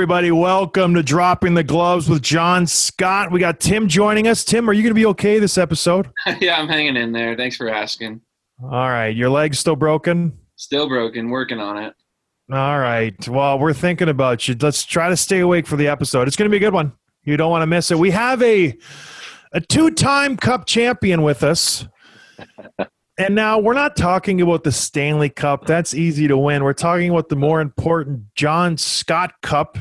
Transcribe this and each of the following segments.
Everybody, welcome to Dropping the Gloves with John Scott. We got Tim joining us. Tim, are you going to be okay this episode? yeah, I'm hanging in there. Thanks for asking. All right. Your leg's still broken? Still broken, working on it. All right. Well, we're thinking about you. Let's try to stay awake for the episode. It's going to be a good one. You don't want to miss it. We have a a two-time cup champion with us. And now we're not talking about the Stanley Cup. That's easy to win. We're talking about the more important John Scott Cup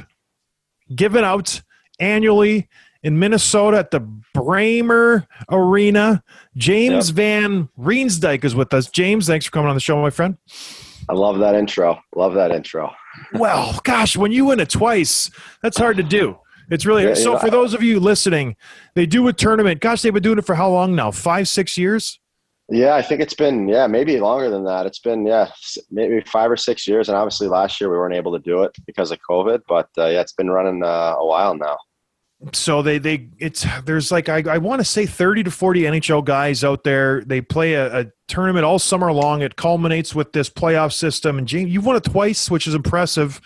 given out annually in Minnesota at the Braemar Arena. James Yep. Van Riemsdyk is with us. James, thanks for coming on the show, my friend. I love that intro. Love that intro. Well, gosh, when you win it twice, that's hard to do. It's really Yeah, so. For those of you listening, they do a tournament. Gosh, they've been doing it for how long now? Five, six years. Yeah, I think it's been yeah maybe longer than that. It's been yeah maybe five or six years, and obviously last year we weren't able to do it because of COVID. But uh, yeah, it's been running uh, a while now. So they they it's there's like I, I want to say thirty to forty NHL guys out there. They play a, a tournament all summer long. It culminates with this playoff system. And James, you've won it twice, which is impressive.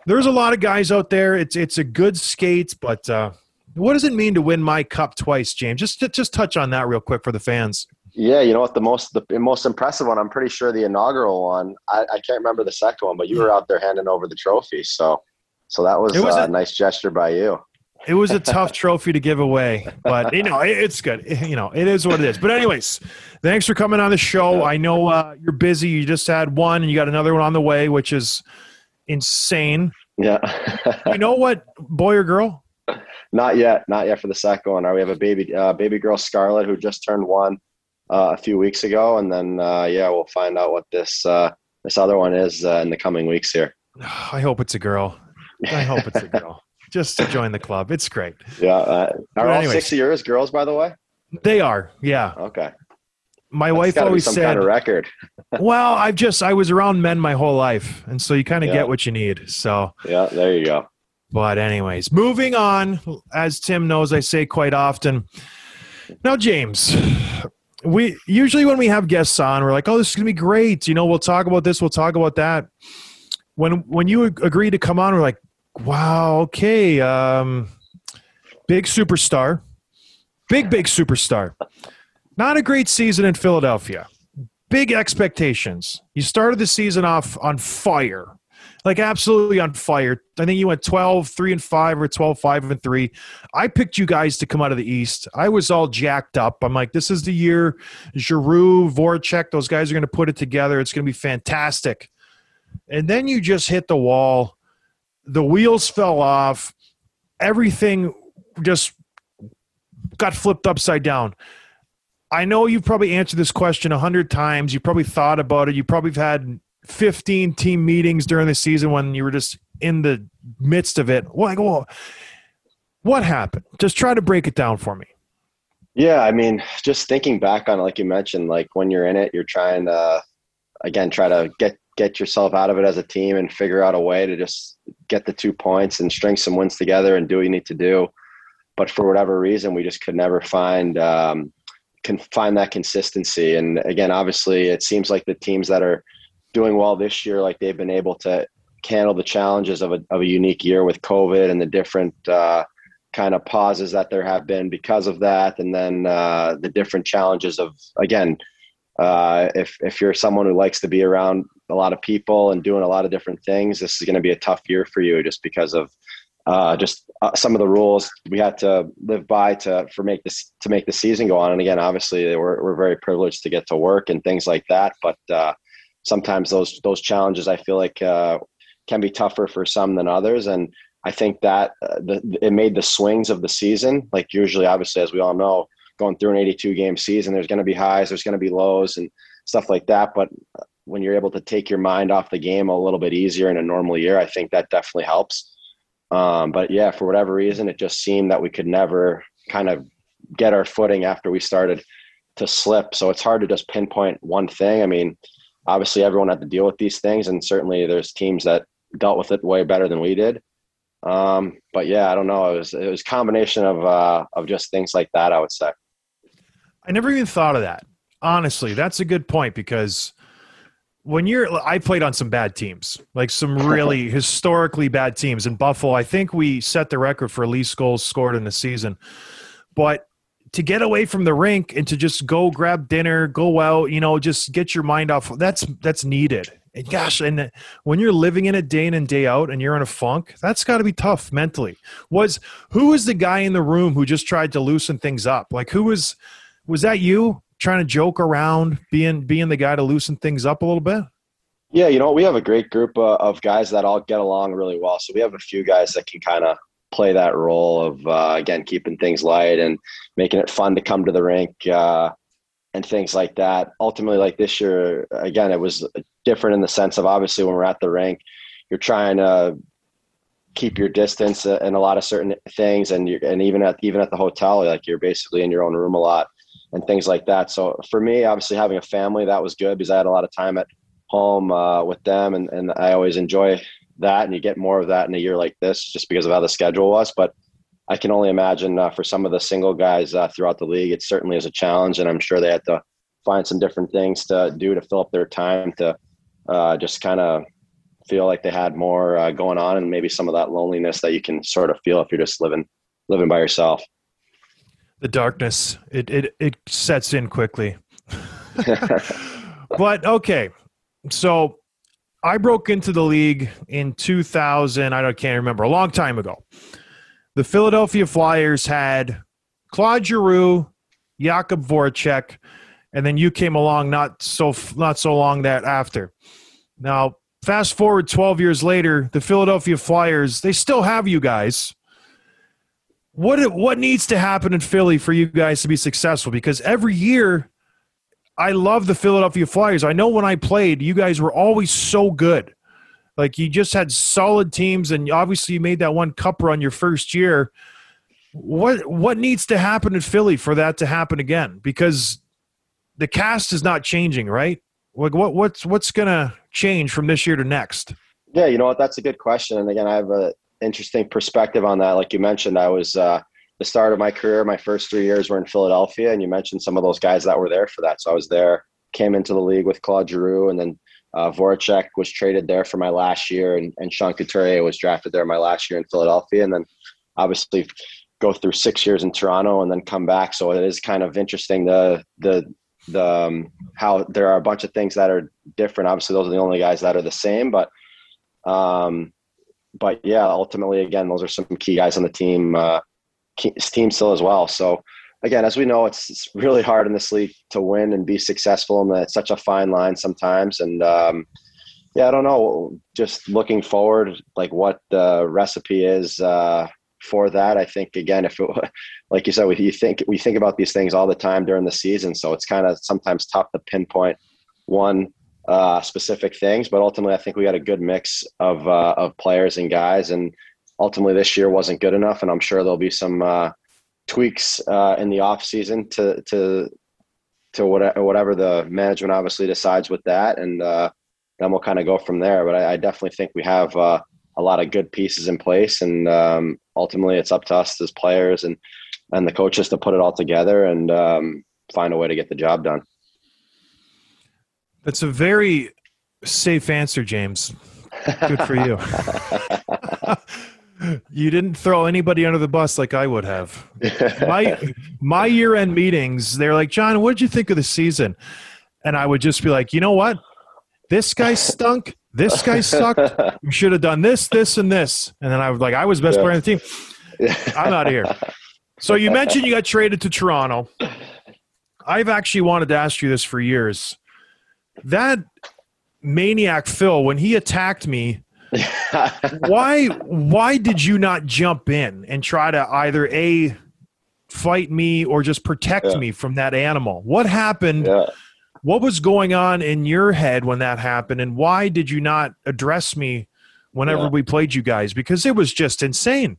There's a lot of guys out there. It's it's a good skate, but uh, what does it mean to win my cup twice, James? Just just touch on that real quick for the fans. Yeah, you know what? The most the most impressive one, I'm pretty sure the inaugural one. I, I can't remember the second one, but you were out there handing over the trophy. So so that was, It was uh, a- nice gesture by you. It was a tough trophy to give away, but you know it- it's good. You know it is what it is. But anyways, thanks for coming on the show. I know uh, you're busy. You just had one, and you got another one on the way, which is insane. Yeah. You know what, boy or girl? Not yet, not yet for the second one. We have a baby, uh, baby girl Scarlett who just turned one a few weeks ago, and then uh, yeah, we'll find out what this uh, this other one is uh, in the coming weeks here. I hope it's a girl. I hope it's a girl. Just to join the club. It's great. Yeah, uh, are all six of yours girls, by the way? They are. Yeah. Okay, My That's wife always said, kind of record. "Well, I've just I was around men my whole life, and so you kind of Yeah. get what you need." So. Yeah, there you go. But anyways, moving on. As Tim knows, I say quite often. Now, James, we usually when we have guests on, we're like, "Oh, this is gonna be great." You know, we'll talk about this, we'll talk about that. When when you agree to come on, we're like, "Wow, okay, um, big superstar, big big superstar. Not a great season in Philadelphia. Big expectations. You started the season off on fire." Like absolutely on fire. I think you went 12, 3 and 5 or 12, 5 and 3. I picked you guys to come out of the East. I was all jacked up. I'm like, this is the year Giroux, Voracek, those guys are going to put it together. It's going to be fantastic. And then you just hit the wall. The wheels fell off. Everything just got flipped upside down. I know you've probably answered this question a hundred times. You probably thought about it. You probably have had 15 team meetings during the season when you were just in the midst of it. What, well, what happened? Just try to break it down for me. Yeah, I mean, just thinking back on it, like you mentioned, like when you're in it, you're trying to again try to get get yourself out of it as a team and figure out a way to just get the two points and string some wins together and do what you need to do. But for whatever reason, we just could never find um, can find that consistency. And again, obviously, it seems like the teams that are doing well this year, like they've been able to handle the challenges of a of a unique year with COVID and the different uh, kind of pauses that there have been because of that, and then uh, the different challenges of again, uh, if if you're someone who likes to be around a lot of people and doing a lot of different things, this is going to be a tough year for you just because of uh, just uh, some of the rules we had to live by to for make this to make the season go on. And again, obviously, we're we're very privileged to get to work and things like that. But uh, sometimes those those challenges, I feel like, uh, can be tougher for some than others. And I think that uh, the, it made the swings of the season. Like usually, obviously, as we all know, going through an 82 game season, there's going to be highs, there's going to be lows, and stuff like that. But when you're able to take your mind off the game a little bit easier in a normal year, I think that definitely helps. Um, but yeah, for whatever reason, it just seemed that we could never kind of get our footing after we started to slip. So it's hard to just pinpoint one thing. I mean, obviously everyone had to deal with these things, and certainly there's teams that dealt with it way better than we did. Um, but yeah, I don't know. It was it was a combination of uh, of just things like that. I would say. I never even thought of that. Honestly, that's a good point because when you're I played on some bad teams, like some really historically bad teams in Buffalo. I think we set the record for least goals scored in the season. But to get away from the rink and to just go grab dinner, go out, you know, just get your mind off that's that's needed. And gosh, and when you're living in it day in and day out and you're in a funk, that's got to be tough mentally. Was who was the guy in the room who just tried to loosen things up? Like who was was that you? trying to joke around, being being the guy to loosen things up a little bit? Yeah, you know, we have a great group uh, of guys that all get along really well. So we have a few guys that can kind of play that role of uh, again keeping things light and making it fun to come to the rink uh, and things like that. Ultimately, like this year, again, it was different in the sense of obviously when we're at the rink, you're trying to keep your distance and a lot of certain things, and you and even at even at the hotel, like you're basically in your own room a lot and things like that. So for me, obviously having a family, that was good because I had a lot of time at home uh, with them, and, and I always enjoy that. And you get more of that in a year like this, just because of how the schedule was. But I can only imagine uh, for some of the single guys uh, throughout the league, it certainly is a challenge, and I'm sure they had to find some different things to do to fill up their time to uh, just kind of feel like they had more uh, going on, and maybe some of that loneliness that you can sort of feel if you're just living living by yourself the darkness it it it sets in quickly. but okay, so I broke into the league in 2000. I can't remember a long time ago. The Philadelphia Flyers had Claude Giroux, Jakub Voracek, and then you came along not so not so long that after. Now, fast forward 12 years later, the Philadelphia Flyers they still have you guys what what needs to happen in Philly for you guys to be successful? Because every year, I love the Philadelphia Flyers. I know when I played, you guys were always so good. Like you just had solid teams, and obviously you made that one cup run your first year. What what needs to happen in Philly for that to happen again? Because the cast is not changing, right? Like what what's what's gonna change from this year to next? Yeah, you know what? That's a good question. And again, I have a interesting perspective on that. Like you mentioned, I was uh, the start of my career. My first three years were in Philadelphia, and you mentioned some of those guys that were there for that. So I was there, came into the league with Claude Giroux, and then uh, Voracek was traded there for my last year, and, and Sean Couturier was drafted there my last year in Philadelphia, and then obviously go through six years in Toronto and then come back. So it is kind of interesting the the the um, how there are a bunch of things that are different. Obviously, those are the only guys that are the same, but um, but yeah, ultimately, again, those are some key guys on the team, uh, team still as well. So again, as we know, it's, it's, really hard in this league to win and be successful, and it's such a fine line sometimes. And um, yeah, I don't know. Just looking forward, like what the recipe is uh, for that. I think again, if it, like you said, we you think we think about these things all the time during the season, so it's kind of sometimes tough to pinpoint one uh, specific things, but ultimately, I think we got a good mix of uh, of players and guys. And ultimately, this year wasn't good enough, and I'm sure there'll be some uh, tweaks uh, in the off season to to to whatever, whatever the management obviously decides with that, and uh, then we'll kind of go from there. But I, I definitely think we have uh, a lot of good pieces in place, and um, ultimately, it's up to us as players and and the coaches to put it all together and um, find a way to get the job done. That's a very Safe answer, James. Good for you. you didn't throw anybody under the bus like I would have. My my year end meetings, they're like, John, what did you think of the season? And I would just be like, you know what? This guy stunk. This guy sucked. We should have done this, this, and this. And then I was like, I was best Yeah. player on the team. I'm out of here. So you mentioned you got traded to Toronto. I've actually wanted to ask you this for years. That maniac Phil, when he attacked me, why why did you not jump in and try to either a fight me or just protect Yeah. me from that animal? What happened? yeah. What was going on in your head when that happened, and why did you not address me whenever Yeah. we played you guys? Because it was just insane.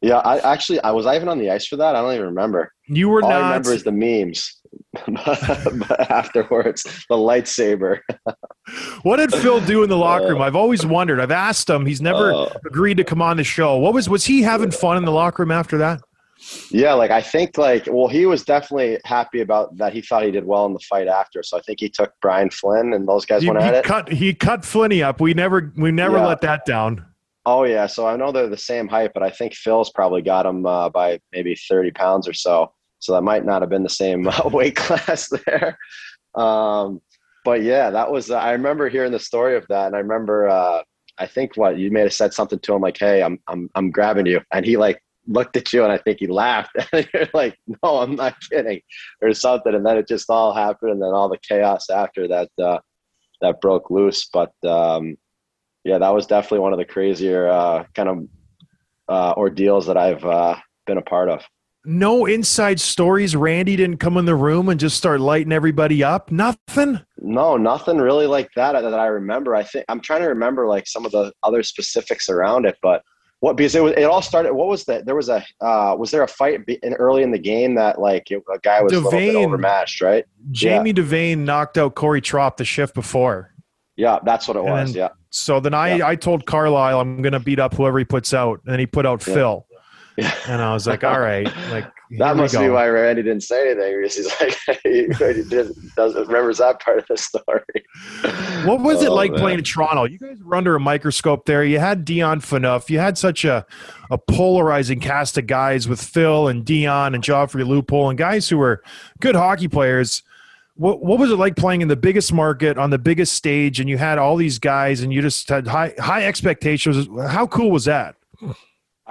Yeah, I actually I was I even on the ice for that? I don't even remember. You were All I not. remember is the memes. But afterwards, the lightsaber. What did Phil do in the locker room? I've always wondered. I've asked him. He's never Uh, agreed to come on the show. What was was he having fun in the locker room after that? Yeah, like I think like well, he was definitely happy about that. He thought he did well in the fight after, so I think he took Brian Flynn and those guys He, went he at it. cut he cut Flinney up. We never we never Yeah. let that down. Oh yeah, so I know they're the same height, but I think Phil's probably got him uh, by maybe thirty pounds or so. So that might not have been the same uh, weight class there. Um, but yeah, that was. Uh, I remember hearing the story of that, and I remember. Uh, I think what you may have said something to him like, "Hey, I'm I'm I'm grabbing you," and he like looked at you, and I think he laughed. and you're like, "No, I'm not kidding," or something. And then it just all happened, and then all the chaos after that uh, that broke loose. But um, yeah, that was definitely one of the crazier uh, kind of uh, ordeals that I've uh, been a part of. No inside stories. Randy didn't come in the room and just start lighting everybody up. Nothing. No, nothing really like that that I remember. I think I'm trying to remember like some of the other specifics around it, but what because it was it all started. What was that? There was a uh, was there a fight be- in, early in the game that like it, a guy was a little bit overmatched, right? Jamie Devane knocked out Corey Tropp the shift before. Yeah, that's what it And was. then- yeah, So then I, Yeah. I told Carlyle I'm going to beat up whoever he puts out, and then he put out Yeah. Phil, yeah. and I was like, all right, like That must be why Randy didn't say anything. Because he's like he, doesn't remembers that part of the story. What was it Oh, like man. playing in Toronto? You guys were under a microscope there. You had Dion Phaneuf. You had such a, a polarizing cast of guys with Phil and Dion and Joffrey Lupul and guys who were good hockey players. What, what was it like playing in the biggest market on the biggest stage and you had all these guys and you just had high high expectations? How cool was that?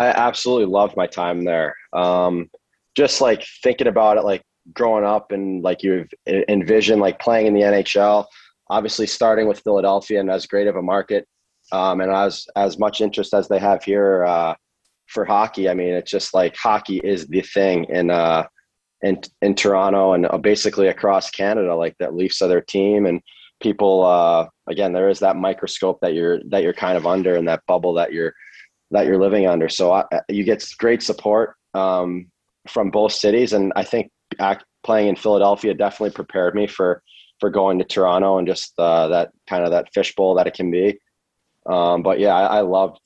I absolutely loved my time there. Um, just like thinking about it, like growing up and like you envision like playing in the NHL, obviously starting with Philadelphia and as great of a market, um, and as as much interest as they have here uh, for hockey. I mean, it's just like hockey is the thing in uh, in in Toronto and uh, basically across Canada. Like that Leafs are their team, and people uh, again, there is that microscope that you're that you're kind of under and that bubble that you're that you're living under. So I, you get great support um, from both cities, and I think act, playing in Philadelphia definitely prepared me for for going to Toronto and just uh, that kind of that fishbowl that it can be. Um, but yeah, I, I loved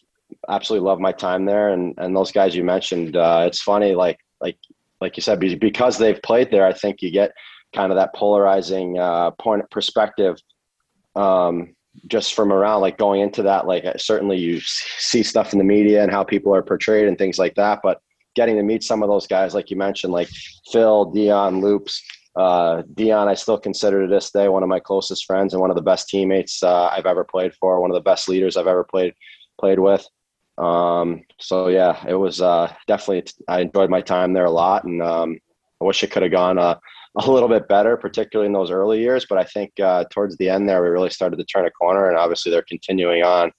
absolutely loved my time there, and and those guys you mentioned. Uh, it's funny, like like like you said, because they've played there. I think you get kind of that polarizing uh, point perspective. Um, just from around like going into that like certainly you see stuff in the media and how people are portrayed and things like that but getting to meet some of those guys like you mentioned like phil dion loops uh, dion i still consider to this day one of my closest friends and one of the best teammates uh, i've ever played for one of the best leaders i've ever played played with. Um, so yeah it was uh, definitely i enjoyed my time there a lot and um, i wish it could have gone uh, a little bit better, particularly in those early years. But I think uh, towards the end there, we really started to turn a corner, and obviously they're continuing on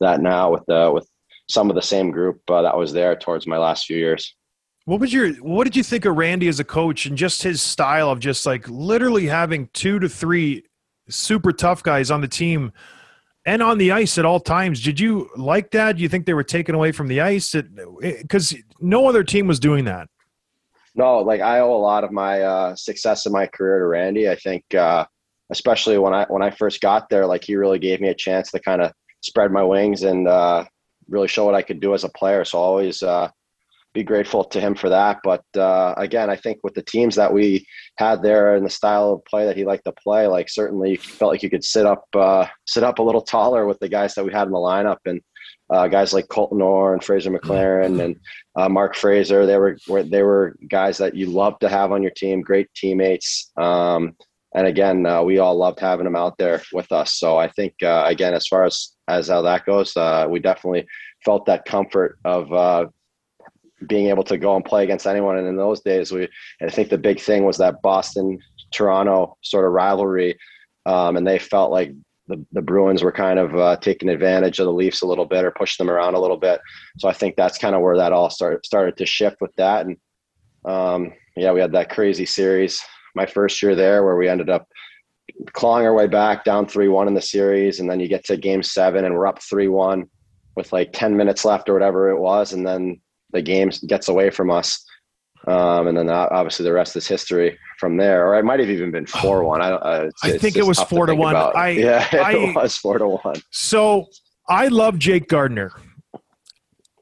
that now with the with some of the same group uh, that was there towards my last few years. What was your what did you think of Randy as a coach and just his style of just like literally having two to three super tough guys on the team and on the ice at all times? Did you like that? Do you think they were taken away from the ice? Because no other team was doing that. No, like I owe a lot of my uh, success in my career to Randy. I think, uh, especially when I when I first got there, like he really gave me a chance to kind of spread my wings and uh, really show what I could do as a player. So i always uh, be grateful to him for that. But uh, again, I think with the teams that we had there and the style of play that he liked to play, like certainly felt like you could sit up, uh, sit up a little taller with the guys that we had in the lineup and uh, guys like Colton Orr and Fraser McLaren and uh, Mark Fraser. They were, they were guys that you loved to have on your team, great teammates. Um, and again, uh, we all loved having them out there with us. So I think uh, again, as far as as how that goes, uh, we definitely felt that comfort of uh, being able to go and play against anyone. And in those days, we I think the big thing was that Boston Toronto sort of rivalry, um, and they felt like the, the Bruins were kind of uh, taking advantage of the Leafs a little bit or pushing them around a little bit. So I think that's kind of where that all started started to shift with that. And um, yeah, we had that crazy series my first year there where we ended up clawing our way back down 3-1 in the series and then you get to game 7 and we're up 3-1 with like 10 minutes left or whatever it was and then the game gets away from us um, and then obviously the rest is history from there or it might have even been 4-1 i, uh, I think it was 4 to 1 about. I, yeah I, it was 4 to 1 So I love Jake Gardiner.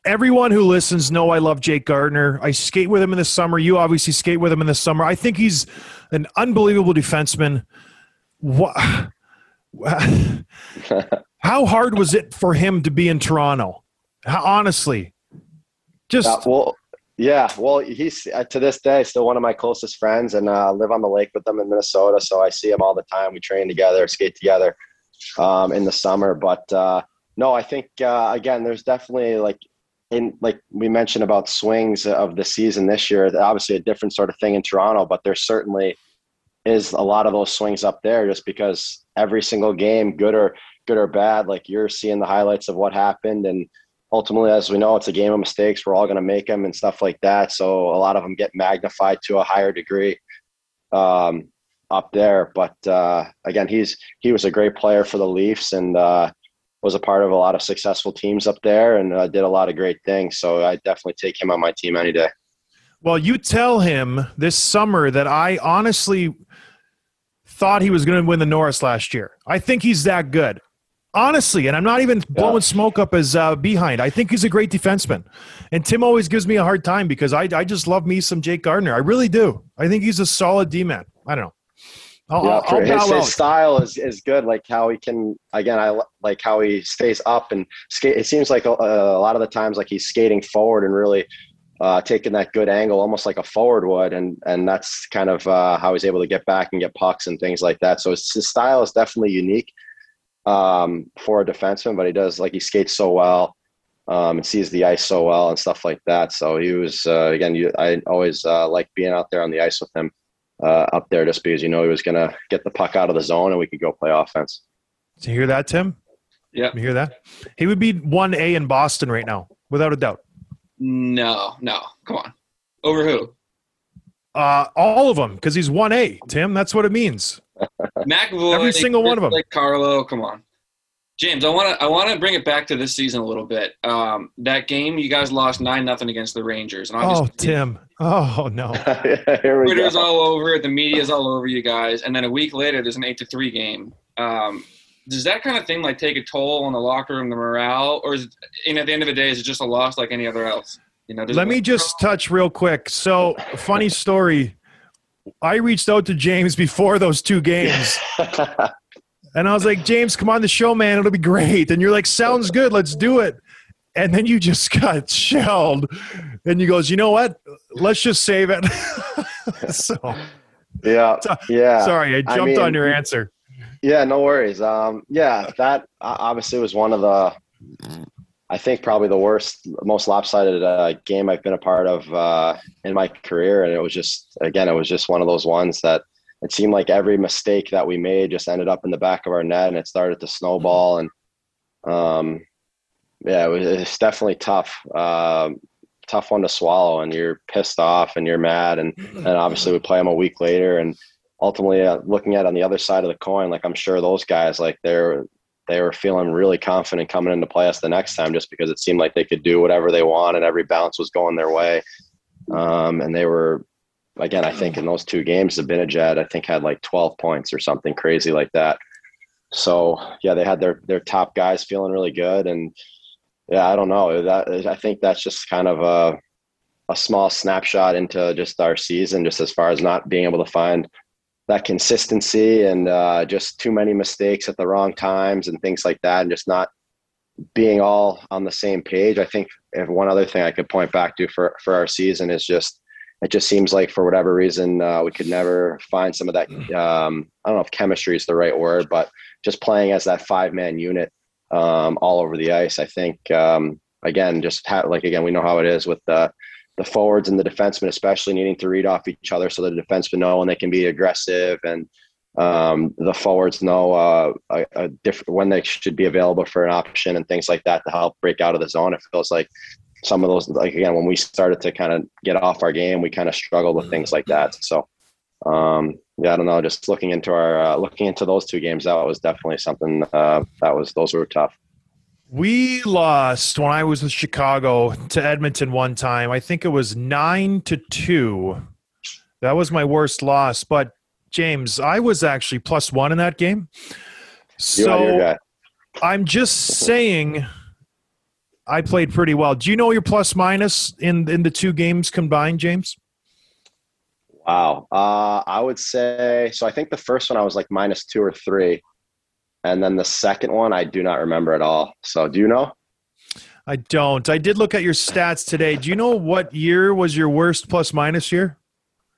Everyone who listens know I love Jake Gardiner. I skate with him in the summer. You obviously skate with him in the summer. I think he's an unbelievable defenseman. What? How hard was it for him to be in Toronto? How, honestly, just Uh, well, yeah. Well, he's uh, to this day still one of my closest friends, and uh, live on the lake with them in Minnesota. So I see him all the time. We train together, skate together um, in the summer. But uh, no, I think uh, again, there's definitely like in like we mentioned about swings of the season this year. Obviously, a different sort of thing in Toronto, but there certainly is a lot of those swings up there, just because every single game, good or good or bad, like you're seeing the highlights of what happened and ultimately, as we know, it's a game of mistakes. We're all going to make them and stuff like that. So a lot of them get magnified to a higher degree um, up there. But uh, again, he's he was a great player for the Leafs and uh, was a part of a lot of successful teams up there and uh, did a lot of great things. So I definitely take him on my team any day. Well, you tell him this summer that I honestly thought he was going to win the Norris last year. I think he's that good. Honestly, and I'm not even blowing smoke up his uh, behind. I think he's a great defenseman. And Tim always gives me a hard time because I, I just love me some Jake Gardiner. I really do. I think he's a solid D man. I don't know. I'll, Yeah, I'll, I'll his, his style is, is good. Like how he can again, I like how he stays up and skate. It seems like a, a lot of the times, like he's skating forward and really uh, taking that good angle, almost like a forward would, and and that's kind of uh, how he's able to get back and get pucks and things like that. So his, his style is definitely unique um, for a defenseman, but he does like he skates so well. Um, and sees the ice so well and stuff like that. So he was uh, again. You, I always uh, like being out there on the ice with him uh, up there just because you know he was going to get the puck out of the zone and we could go play offense. Do you hear that, Tim? Yeah. You hear that? He would be 1A in Boston right now, without a doubt. No, no. Come on. Over who? Uh, all of them, because he's 1A, Tim. That's what it means. McAvoy. Every single one of 'em. Like Carlo. Come on. James, I want to I want to bring it back to this season a little bit. Um, that game you guys lost nine nothing against the Rangers, and Oh, obviously Tim. Oh, no. Here we Twitter's go. all over it, the media's all over you guys, and then a week later there's an eight to three game. Um, does that kind of thing like take a toll on the locker room, the morale, or is it, and at the end of the day is it just a loss like any other else? You know, Let me just touch real quick. So, funny story. I reached out to James before those two games, and I was like, James, come on the show, man. It'll be great. And you're like, sounds good. Let's do it. And then you just got shelled. And you goes, you know what? Let's just save it. so, yeah, yeah. sorry, I I jumped on your answer. Yeah, no worries. Um, yeah, that obviously was one of the, I think probably the worst, most lopsided uh, game I've been a part of uh, in my career, and it was just again, it was just one of those ones that it seemed like every mistake that we made just ended up in the back of our net, and it started to snowball, and um, yeah, it was it's definitely tough. Um, tough one to swallow. And you're pissed off and you're mad. And, and obviously we play them a week later. And ultimately uh, looking at it on the other side of the coin like i'm sure those guys like they're they were feeling really confident coming into play us the next time just because it seemed like they could do whatever they want and every bounce was going their way. Um, and they were again i think in those two games Zibanejad, i think had like 12 points or something crazy like that. So yeah they had their their top guys feeling really good. And yeah i don't know. That i think that's just kind of a a small snapshot into just our season, just as far as not being able to find that consistency and uh, just too many mistakes at the wrong times and things like that, and just not being all on the same page. I think if one other thing I could point back to for for our season is just it just seems like for whatever reason uh, we could never find some of that. Um, I don't know if chemistry is the right word, but just playing as that five man unit um, all over the ice. I think um, again, just ha- like again, we know how it is with the the forwards and the defensemen, especially needing to read off each other so that the defensemen know when they can be aggressive and um, the forwards know uh, a, a different when they should be available for an option and things like that to help break out of the zone. It feels like some of those, like again, when we started to kind of get off our game, we kind of struggled with things like that. So, um, yeah, I don't know. Just looking into our uh, looking into those two games, that was definitely something uh, that was those were tough. We lost when I was with Chicago to Edmonton one time. I think it was nine to two. That was my worst loss. But James, I was actually plus one in that game. You and your So. I'm just saying I played pretty well. Do you know your plus minus in in the two games combined, James? Wow. Uh, I would say so. I think the first one I was like minus two or three, and then the second one I do not remember at all. So, do you know? I don't. I did look at your stats today. Do you know what year was your worst plus minus year?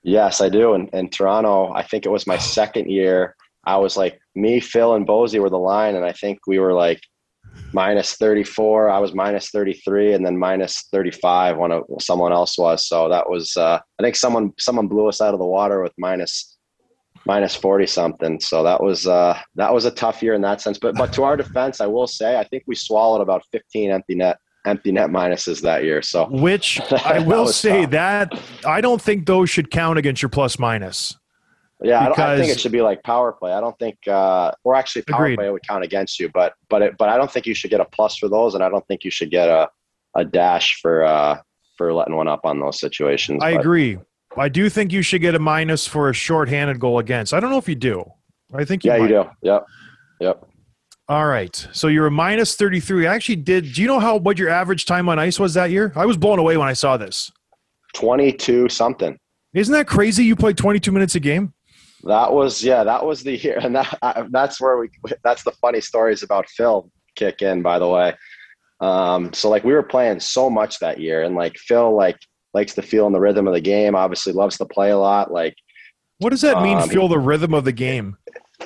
Yes, I do. In, in Toronto, I think it was my second year. I was like me, Phil, and Bozy were the line, and I think we were like minus 34. I was minus 33, and then minus 35 when someone else was. So that was. Uh, I think someone someone blew us out of the water with minus minus 40 something. So that was uh, that was a tough year in that sense. But but to our defense, I will say I think we swallowed about 15 empty net empty net minuses that year. So Which I will say tough. that I don't think those should count against your plus minus. Yeah, I, don't, I think Because- it should be like power play. I don't think, uh, or actually power Agreed. play would count against you, but but it, but I don't think you should get a plus for those, and I don't think you should get a a dash for uh, for letting one up on those situations. I But, agree. I do think you should get a minus for a shorthanded goal against. I don't know if you do. I think you Yeah, you do. Yep, yep. All right. So you're a minus 33. I actually did. Do you know how what your average time on ice was that year? I was blown away when I saw this. Twenty two something. Isn't that crazy? You played 22 minutes a game. That was yeah, that was the year, and that I, that's where we. That's the funny stories about Phil kick in. By the way, um, so like we were playing so much that year, and like Phil like likes to feel in the rhythm of the game. Obviously, loves to play a lot. Like What does that mean? Um, feel the rhythm of the game.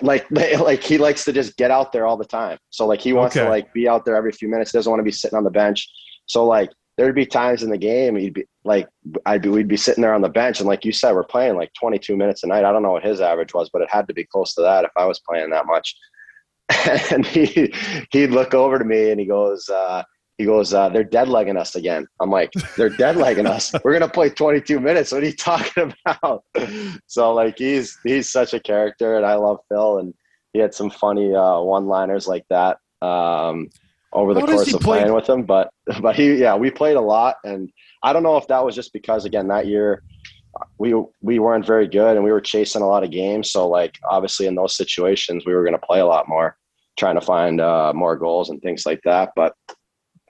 like like he likes to just get out there all the time. So like he wants Okay. to like be out there every few minutes. Doesn't want to be sitting on the bench. So like there'd be times in the game he'd be like I'd be we'd be sitting there on the bench and like you said we're playing like 22 minutes a night. I don't know what his average was, but it had to be close to that if I was playing that much. and he he'd look over to me and he goes. uh he goes, uh, they're dead legging us again. I'm like, they're dead legging us. We're gonna play 22 minutes. What are you talking about? so like, he's he's such a character, and I love Phil, and he had some funny uh, one-liners like that um, over the How course of play- playing with him. But but he yeah, we played a lot, and I don't know if that was just because again that year we we weren't very good, and we were chasing a lot of games. So like obviously in those situations we were going to play a lot more, trying to find uh, more goals and things like that. But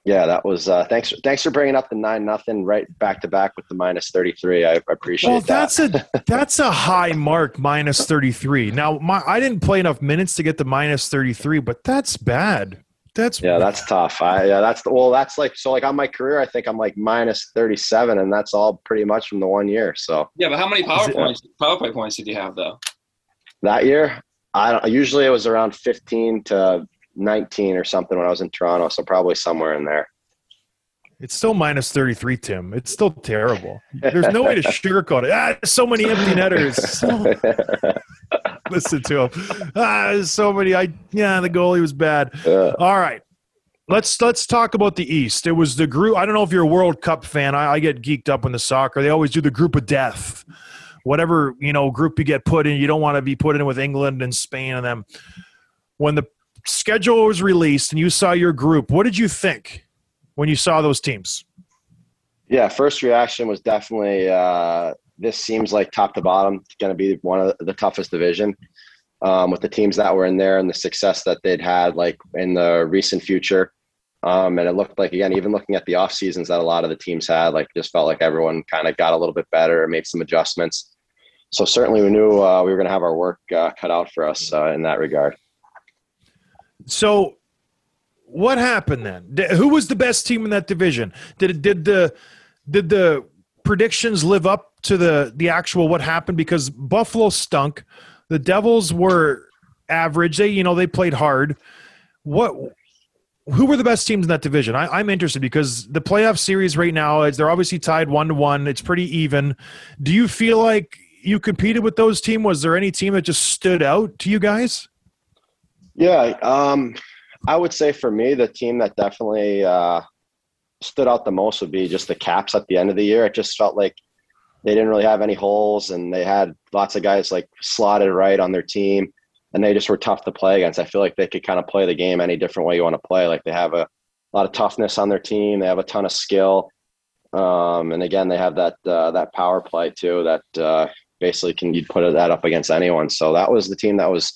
yeah, that was uh, thanks. Thanks for bringing up the nine nothing right back to back with the minus thirty three. I appreciate Well, that. that's a that's a high mark, minus 33. Now, my I didn't play enough minutes to get the minus 33, but that's bad. That's Yeah, that's tough. I yeah, that's the well, that's like so like on my career, I think I'm like minus thirty seven, and that's all pretty much from the one year. So Yeah, but how many power it- points, power play points did you have though? that year, I don't, usually it was around fifteen to nineteen or something when I was in Toronto. So probably somewhere in there. It's still minus 33, Tim. It's still terrible. There's no way to sugarcoat it. Ah, so many empty netters. So- listen to him. Ah, so many. I yeah, the goalie was bad. Yeah. All right. Let's let's talk about the East. It was the group. I don't know if you're a World Cup fan. I, I get geeked up in the soccer. They always do the group of death. Whatever you know group you get put in, you don't want to be put in with England and Spain and them. When the schedule was released and you saw your group, what did you think when you saw those teams? Yeah, first reaction was definitely uh, this seems like top to bottom going to be one of the toughest division um, with the teams that were in there and the success that they'd had like in the recent future. Um, and it looked like again, even looking at the off seasons that a lot of the teams had, like just felt like everyone kind of got a little bit better, made some adjustments. So certainly we knew uh, we were going to have our work uh, cut out for us uh, in that regard. So, what happened then? Who was the best team in that division? Did did the did the predictions live up to the the actual what happened? Because Buffalo stunk, the Devils were average. They you know they played hard. What? Who were the best teams in that division? I, I'm interested because the playoff series right now is they're obviously tied one to one. It's pretty even. Do you feel like you competed with those teams? Was there any team that just stood out to you guys? Yeah, um, I would say for me, the team that definitely uh, stood out the most would be just the Caps at the end of the year. It just felt like they didn't really have any holes, and they had lots of guys like slotted right on their team, and they just were tough to play against. I feel like they could kind of play the game any different way you want to play. Like they have a lot of toughness on their team. They have a ton of skill, um, and again, they have that uh, that power play too. That uh, basically can you put that up against anyone. So that was the team that was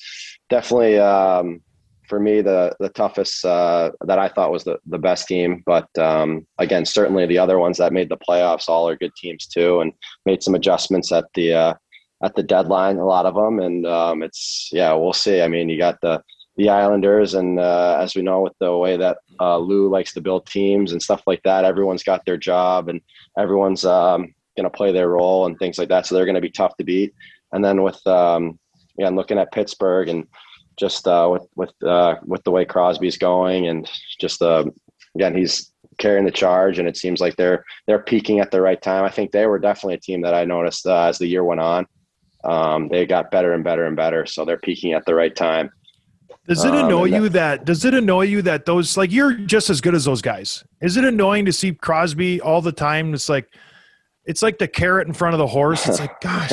definitely um, for me the the toughest uh, that I thought was the the best team. But um, again, certainly the other ones that made the playoffs all are good teams too, and made some adjustments at the uh, at the deadline. A lot of them, and um, it's yeah, we'll see. I mean, you got the the Islanders, and uh, as we know, with the way that uh, Lou likes to build teams and stuff like that, everyone's got their job, and everyone's um, going to play their role and things like that. So they're going to be tough to beat. And then with um, yeah, and looking at Pittsburgh and just uh, with with uh, with the way Crosby's going and just uh, again he's carrying the charge and it seems like they're they're peaking at the right time. I think they were definitely a team that I noticed uh, as the year went on. Um, they got better and better and better, so they're peaking at the right time. Does it Um, annoy that- you that does it annoy you that those like you're just as good as those guys? Is it annoying to see Crosby all the time? It's like it's like the carrot in front of the horse. It's like gosh,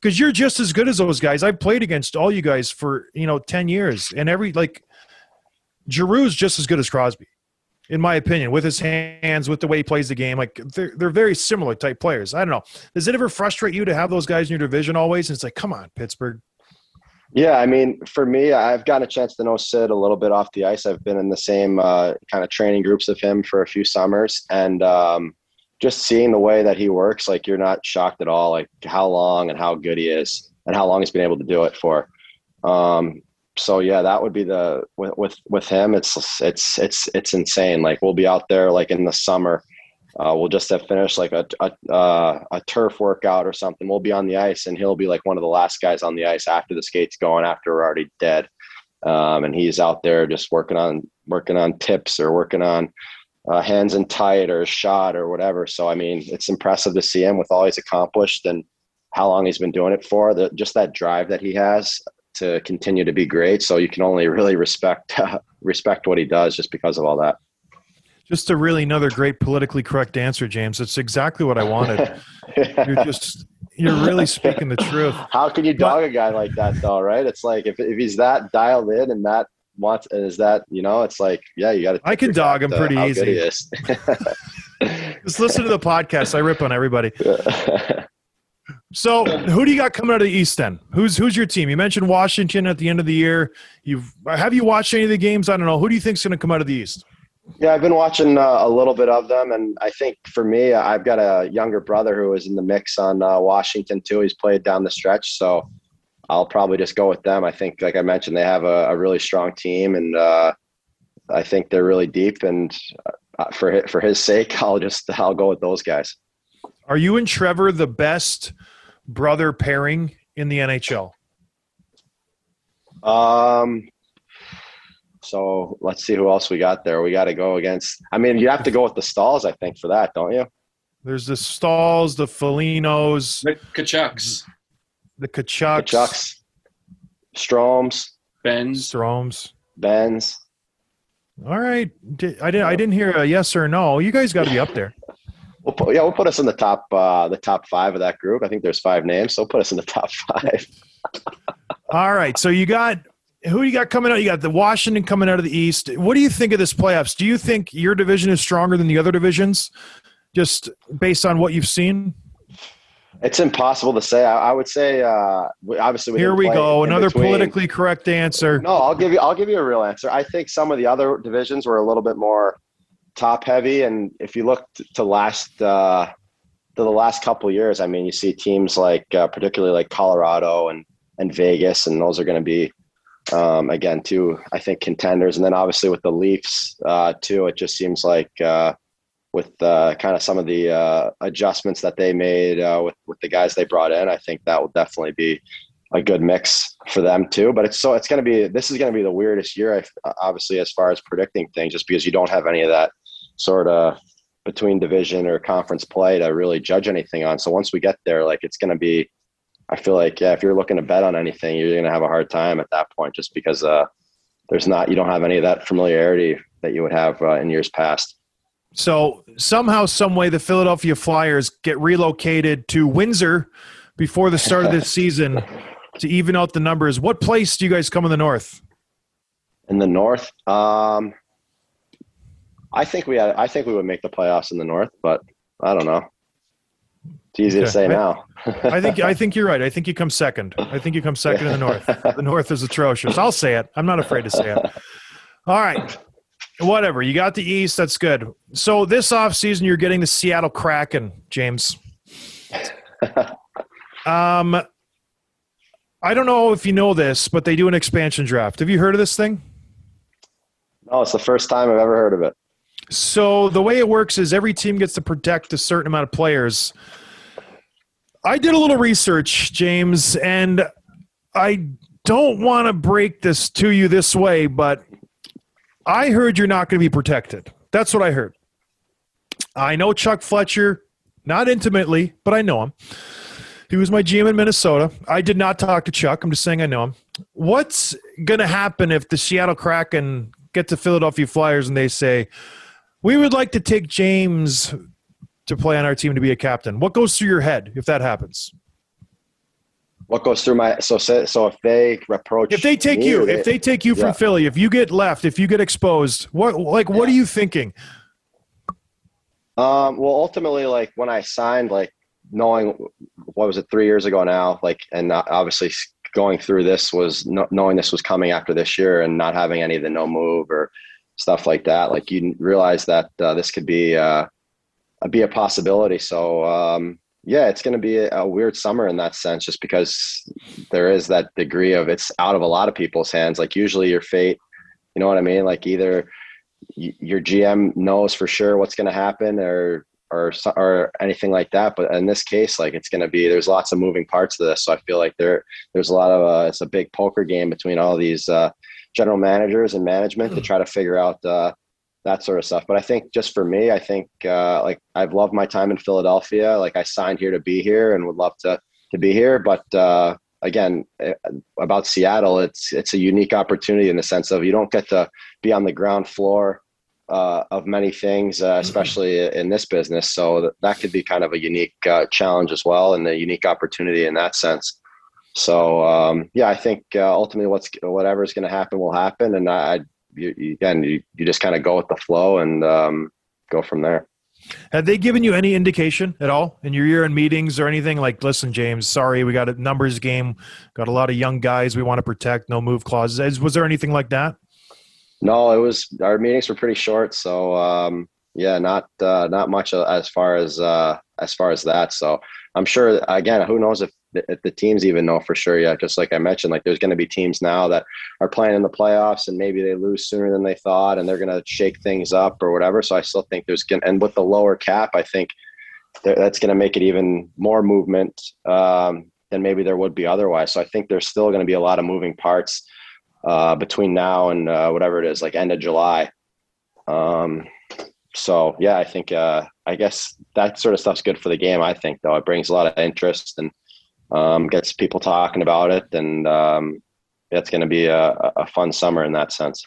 because you're just as good as those guys. I've played against all you guys for you know ten years, and every like Giroux's just as good as Crosby, in my opinion, with his hands, with the way he plays the game. Like they're they're very similar type players. I don't know. Does it ever frustrate you to have those guys in your division always? And it's like, come on, Pittsburgh. Yeah, I mean, for me, I've gotten a chance to know Sid a little bit off the ice. I've been in the same uh, kind of training groups of him for a few summers, and um, just seeing the way that he works, like you're not shocked at all, like how long and how good he is, and how long he's been able to do it for. Um, so yeah, that would be the with with with him. It's it's it's it's insane. Like we'll be out there like in the summer. Uh, we'll just have finished like a a, uh, a turf workout or something. We'll be on the ice, and he'll be like one of the last guys on the ice after the skates going, after we're already dead. Um, and he's out there just working on working on tips or working on uh, hands and tight or a shot or whatever. So I mean, it's impressive to see him with all he's accomplished and how long he's been doing it for. The, just that drive that he has to continue to be great. So you can only really respect respect what he does just because of all that. Just a really another great politically correct answer, James. It's exactly what I wanted. You're just you're really speaking the truth. How can you dog a guy like that though, right? It's like if, if he's that dialed in and that wants and is that you know, it's like yeah, you got to. I can dog him pretty easy. Good he is. Just listen to the podcast. I rip on everybody. So, who do you got coming out of the East End? Who's who's your team? You mentioned Washington at the end of the year. You've have you watched any of the games? I don't know. Who do you think's going to come out of the East? Yeah, I've been watching uh, a little bit of them, and I think for me, I've got a younger brother who is in the mix on uh, Washington too. He's played down the stretch, so I'll probably just go with them. I think, like I mentioned, they have a, a really strong team, and uh, I think they're really deep. And uh, for his, for his sake, I'll just I'll go with those guys. Are you and Trevor the best brother pairing in the NHL? Um, so let's see who else we got there. We got to go against. I mean, you have to go with the Staals, I think, for that, don't you? There's the Staals, the Felinos, The Tkachuks, the Tkachuks, The Chucks, Stroms, Benz. Stroms. Benz. All right, I didn't. I didn't hear a yes or no. You guys got to be up there. We'll put, yeah, we'll put us in the top uh, the top five of that group. I think there's five names, so put us in the top five. All right. So you got who you got coming out? You got the Washington coming out of the East. What do you think of this playoffs? Do you think your division is stronger than the other divisions, just based on what you've seen? It's impossible to say. I, I would say uh, obviously we Here we go. Another between. politically correct answer. No, I'll give you I'll give you a real answer. I think some of the other divisions were a little bit more top heavy, and if you look to last uh, to the last couple of years, I mean, you see teams like uh, particularly like Colorado and and Vegas, and those are going to be um, again two I think contenders, and then obviously with the Leafs uh, too, it just seems like. Uh, with uh, kind of some of the uh, adjustments that they made uh, with with the guys they brought in, I think that will definitely be a good mix for them too. But it's so it's going to be this is going to be the weirdest year, obviously, as far as predicting things, just because you don't have any of that sort of between division or conference play to really judge anything on. So once we get there, like it's going to be, I feel like yeah, if you're looking to bet on anything, you're going to have a hard time at that point, just because uh, there's not you don't have any of that familiarity that you would have uh, in years past. So somehow, some way, the Philadelphia Flyers get relocated to Windsor before the start of this season to even out the numbers. What place do you guys come in the North? In the North, um, I think we had, I think we would make the playoffs in the North, but I don't know. It's easy Okay. to say I- now. I think I think you're right. I think you come second. I think you come second in the North. The North is atrocious. I'll say it. I'm not afraid to say it. All right. Whatever. You got the East. That's good. So this offseason, you're getting the Seattle Kraken, James. Um, I don't know if you know this, but they do an expansion draft. Have you heard of this thing? no, it's the first time I've ever heard of it. So the way it works is every team gets to protect a certain amount of players. I did a little research, James, and I don't want to break this to you this way, but I heard you're not going to be protected. That's what I heard. I know Chuck Fletcher, not intimately, but I know him. He was my GM in Minnesota. I did not talk to Chuck. I'm just saying I know him. What's going to happen if the Seattle Kraken get to Philadelphia Flyers and they say, we would like to take James to play on our team to be a captain. What goes through your head if that happens? What goes through my so say- so if they approach If they take me you, or if they take you from yeah. Philly, if you get left, if you get exposed, what like what are you thinking? Um, well, ultimately, like when I signed, like knowing what was it three years ago now, like and uh, obviously going through this was no, knowing this was coming after this year and not having any of the no move or stuff like that. Like you realize that uh, this could be uh, be a possibility. So um, yeah, it's going to be a, a weird summer in that sense, just because there is that degree of it's out of a lot of people's hands. Like usually your fate, you know what I mean? Like either y- your GM knows for sure what's going to happen or or or anything like that. But in this case, like it's going to be there's lots of moving parts to this. So I feel like there there's a lot of uh, it's a big poker game between all these uh, general managers and management to try to figure out uh, that sort of stuff. But I think just for me, I think uh, like I've loved my time in Philadelphia. Like I signed here to be here and would love to to be here. But uh, again, eh, about Seattle, it's it's a unique opportunity in the sense of you don't get to be on the ground floor uh, of many things, uh, especially in this business. So that, that could be kind of a unique uh, challenge as well, and a unique opportunity in that sense. So um, yeah, I think uh, ultimately what's whatever is going to happen will happen, and I, I you, you, again you, you just kind of go with the flow and um, go from there. Have they given you any indication at all in your year in meetings or anything like, listen, James, sorry, we got a numbers game, got a lot of young guys we want to protect, no move clauses. Was there anything like that? No, it was our meetings were pretty short, so um, yeah, not uh, not much as far as uh, as far as that. So I'm sure again, who knows if if the teams even know for sure yet? Just like I mentioned, like there's going to be teams now that are playing in the playoffs and maybe they lose sooner than they thought, and they're going to shake things up or whatever. So I still think there's going and with the lower cap, I think that's going to make it even more movement um, than maybe there would be otherwise. So I think there's still going to be a lot of moving parts uh, between now and uh, whatever it is, like end of July. Um, so yeah, I think uh, I guess that sort of stuff's good for the game. I think though it brings a lot of interest and um, gets people talking about it, and um, it's going to be a, a fun summer in that sense.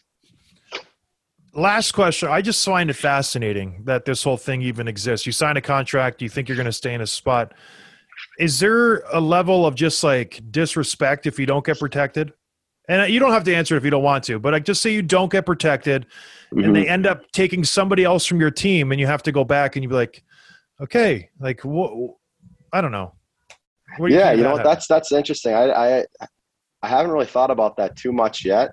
Last question. I just find it fascinating that this whole thing even exists. You sign a contract, you think you're going to stay in a spot. Is there a level of just like disrespect if you don't get protected? And you don't have to answer if you don't want to, but like just say you don't get protected and they end up taking somebody else from your team and you have to go back and you be like, okay, like what? I don't know. Do yeah, you know that That's that's interesting. I, I I haven't really thought about that too much yet.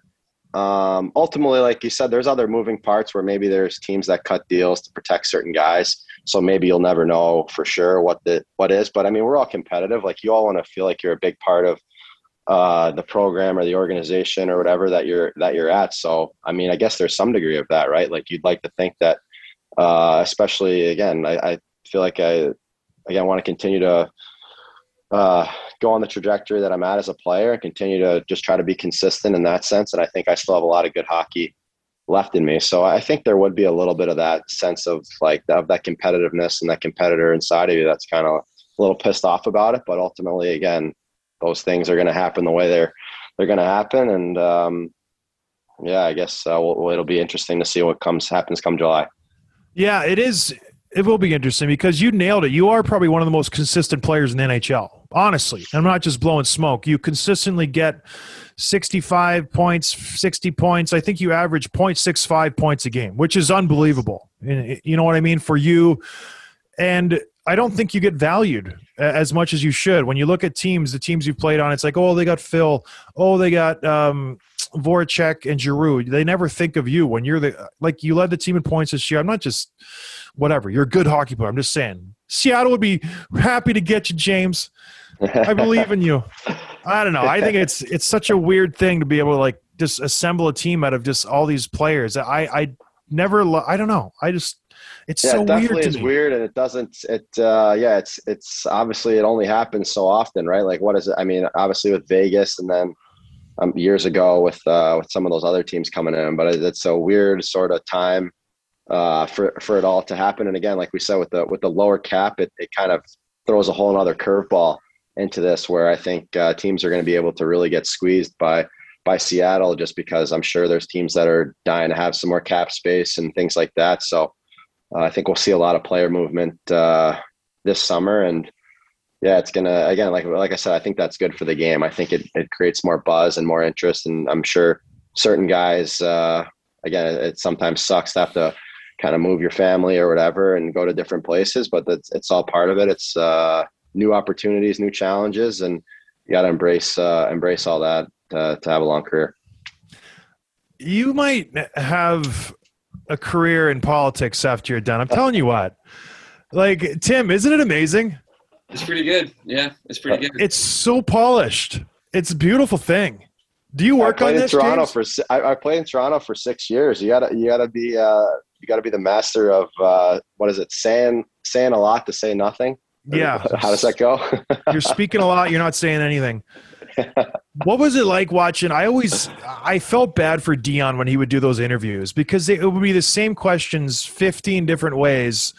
um, ultimately, like you said, there's other moving parts where maybe there's teams that cut deals to protect certain guys. So maybe you'll never know for sure what the what is. But I mean, we're all competitive. Like you all want to feel like you're a big part of uh, the program or the organization or whatever that you're that you're at. So I mean, I guess there's some degree of that, right? Like you'd like to think that, uh, especially again, I, I feel like I again want to continue to uh, go on the trajectory that I'm at as a player and continue to just try to be consistent in that sense. And I think I still have a lot of good hockey left in me. So I think there would be a little bit of that sense of like of that competitiveness and that competitor inside of you that's kind of a little pissed off about it. But ultimately, again, those things are going to happen the way they're they're going to happen. And um, yeah, I guess uh, we'll, it'll be interesting to see what comes happens come July. Yeah, it is. It will be interesting because you nailed it. You are probably one of the most consistent players in the NHL. Honestly, I'm not just blowing smoke. You consistently get 65 points, 60 points. I think you average 0.65 points a game, which is unbelievable. You know what I mean for you. And I don't think you get valued as much as you should. When you look at teams, the teams you've played on, it's like, oh, they got Phil. Oh, they got um, Voracek and Giroux. They never think of you when you're the like you led the team in points this year. I'm not just whatever. You're a good hockey player. I'm just saying. Seattle would be happy to get you, James. I believe in you. I don't know. I think it's it's such a weird thing to be able to like just assemble a team out of just all these players. I I never. I don't know. I just it's yeah, so it definitely weird is weird, and it doesn't. It uh, yeah, it's it's obviously it only happens so often, right? Like, what is it? I mean, obviously with Vegas, and then um, years ago with uh, with some of those other teams coming in, but it's a weird sort of time uh, for for it all to happen. And again, like we said with the with the lower cap, it it kind of throws a whole other curveball into this, where I think uh, teams are going to be able to really get squeezed by by Seattle, just because I'm sure there's teams that are dying to have some more cap space and things like that. So uh, I think we'll see a lot of player movement uh, this summer, and yeah, it's gonna again, like like I said, I think that's good for the game. I think it it creates more buzz and more interest, and I'm sure certain guys, uh, again, it, it sometimes sucks to have to kind of move your family or whatever and go to different places, but that's it's all part of it. It's uh, new opportunities, new challenges, and you got to embrace uh, embrace all that uh, to have a long career. You might have a career in politics after you're done. I'm telling you what. Like Tim, isn't it amazing? It's pretty good. Yeah, it's pretty good. It's so polished. It's a beautiful thing. Do you work I on played this? in Toronto James? for si- I, I played in Toronto for six years. You gotta you gotta be uh, you gotta be the master of uh, what is it saying saying a lot to say nothing. Yeah. How does that go? You're speaking a lot. You're not saying anything. what was it like watching? I always I felt bad for Dion when he would do those interviews because it would be the same questions 15 different ways,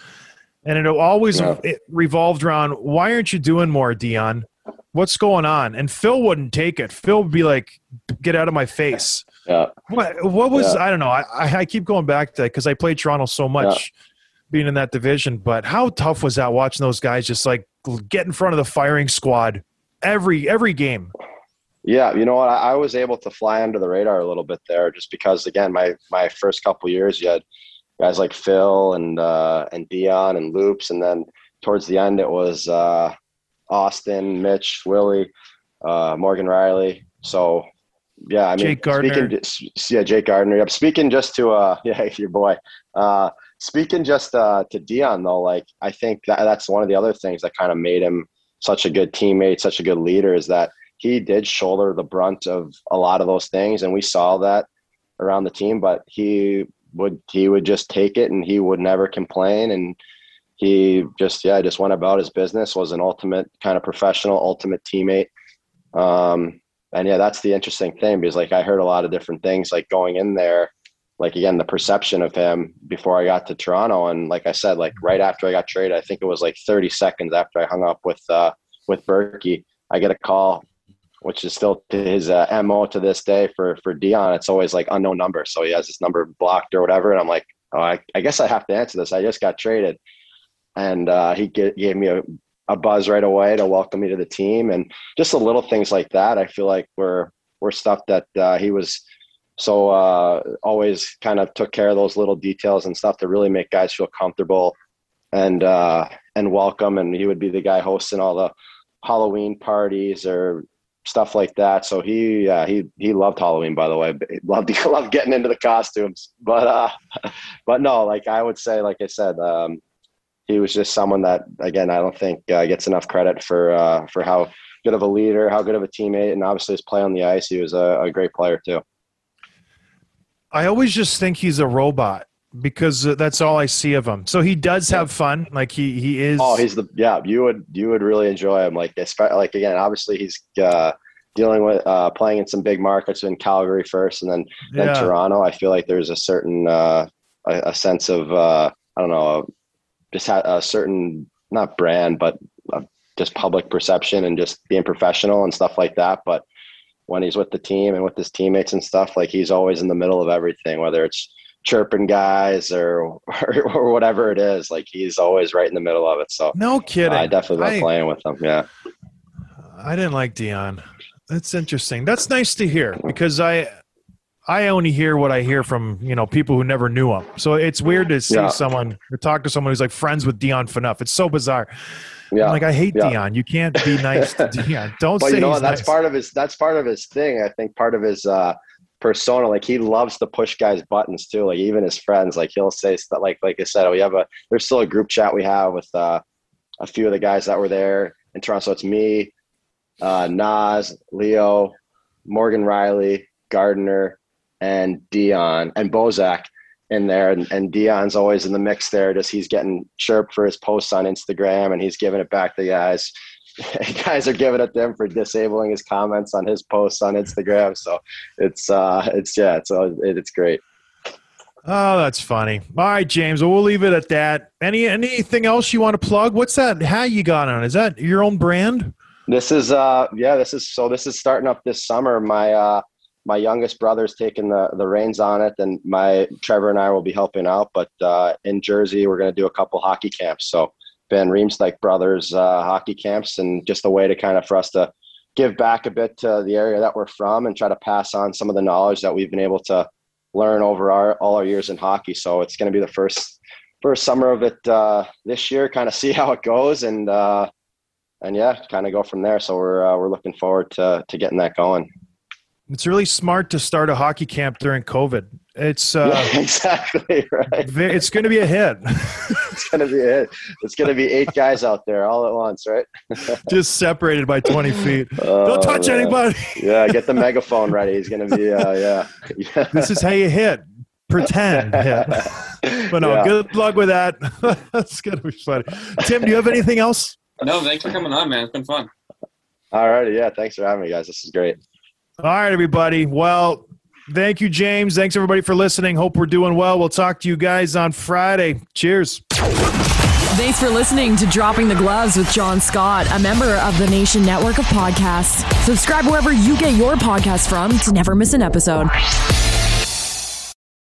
and it always Yeah. it revolved around why aren't you doing more, Dion? What's going on? And Phil wouldn't take it. Phil would be like, "Get out of my face." yeah. What what was Yeah. I don't know. I I keep going back to that because I played Toronto so much, being in that division. But how tough was that watching those guys just like get in front of the firing squad every every game? Yeah, you know what? I, I was able to fly under the radar a little bit there, just because again, my my first couple years, you had guys like Phil and uh, and Dion and Loops, and then towards the end, it was uh, Austin, Mitch, Willie, uh, Morgan Rielly. So yeah, I mean, Jake Gardiner. Speaking, yeah, Jake Gardiner. Yep. Speaking just to uh, yeah, your boy. Uh, speaking just uh, to Dion though, like I think that that's one of the other things that kind of made him such a good teammate, such a good leader, is that he did shoulder the brunt of a lot of those things, and we saw that around the team. But he would he would just take it, and he would never complain, and he just yeah just went about his business. Was an ultimate kind of professional, ultimate teammate. Um, and yeah, that's the interesting thing because like I heard a lot of different things like going in there, like again the perception of him before I got to Toronto, and like I said, like right after I got traded, I think it was like 30 seconds after I hung up with uh, with Burkie, I get a call, which is still his uh, mo to this day for for Dion. It's always like unknown number, so he has this number blocked or whatever, and I'm like, oh, I, I guess I have to answer this. I just got traded, and uh, he gave me a a buzz right away to welcome me to the team and just the little things like that i feel like were were stuff that uh, he was so uh, always kind of took care of those little details and stuff to really make guys feel comfortable and uh, and welcome and he would be the guy hosting all the halloween parties or stuff like that. So he, yeah, he he loved Halloween. By the way, he loved he loved getting into the costumes. But uh, but no, like I would say, like I said, um, he was just someone that again I don't think uh, gets enough credit for uh, for how good of a leader, how good of a teammate, and obviously his play on the ice. He was a, a great player too. I always just think he's a robot because uh, that's all I see of him. So he does have fun. Like he he is. Oh, he's the yeah. You would you would really enjoy him. Like espe- like again, obviously he's uh, dealing with uh, playing in some big markets in Calgary first, and then then Yeah. Toronto. I feel like there's a certain uh, a, a sense of uh, I don't know, just a certain not brand, but uh, just public perception and just being professional and stuff like that. But when he's with the team and with his teammates and stuff, like he's always in the middle of everything, whether it's chirping guys or or, or whatever it is. Like he's always right in the middle of it. So no kidding. I definitely love I- playing with him. Yeah. I didn't like Dion. That's interesting. That's nice to hear because I I only hear what I hear from you know people who never knew him. So it's weird to see Yeah. someone or talk to someone who's like friends with Dion Phaneuf. It's so bizarre. Yeah. I'm like I hate Yeah. Dion. You can't be nice to Dion. Don't but say you know? That's nice. part of his that's part of his thing. I think part of his uh persona. Like he loves to push guys' buttons too. Like even his friends, like he'll say stuff like like I said, we have a there's still a group chat we have with uh a few of the guys that were there in Toronto. So it's me, uh Naz, Leo, Morgan Rielly, Gardiner, and Dion and Bozak in there and, and Dion's always in the mix there just he's getting chirped for his posts on Instagram and he's giving it back to guys guys are giving it to him for disabling his comments on his posts on Instagram so it's uh it's yeah it's uh, it, it's great Oh, that's funny. All right, James. Well, we'll leave it at that. Any anything else you want to plug? What's that hat you got on? Is that your own brand? This is uh yeah, this is so this is starting up this summer. My uh my youngest brother's taking the the reins on it and my Trevor and I will be helping out. But uh in Jersey we're gonna do a couple hockey camps. So Van Riemsdyk brothers uh hockey camps and just a way to kind of for us to give back a bit to the area that we're from and try to pass on some of the knowledge that we've been able to learn over our all our years in hockey. So it's gonna be the first first summer of it uh this year, kind of see how it goes and uh and yeah, kind of go from there. So we're uh, we're looking forward to to getting that going. It's really smart to start a hockey camp during COVID. It's uh, yeah, exactly right. it's going to be a hit. It's gonna be it. It's gonna be eight guys out there all at once, right? Just separated by 20 feet. Oh, Don't touch man. anybody. Yeah, get the megaphone ready. He's gonna be uh, yeah. yeah. This is how you hit. Pretend hit. But no, Yeah. good luck with that. That's going to be funny. Tim, do you have anything else? No, thanks for coming on, man. It's been fun. All righty, yeah. Thanks for having me, guys. This is great. All right, everybody. Well, thank you, James. Thanks, everybody, for listening. Hope we're doing well. We'll talk to you guys on Friday. Cheers. Thanks for listening to Dropping the Gloves with John Scott, a member of the Nation Network of Podcasts. Subscribe wherever you get your podcasts from to never miss an episode.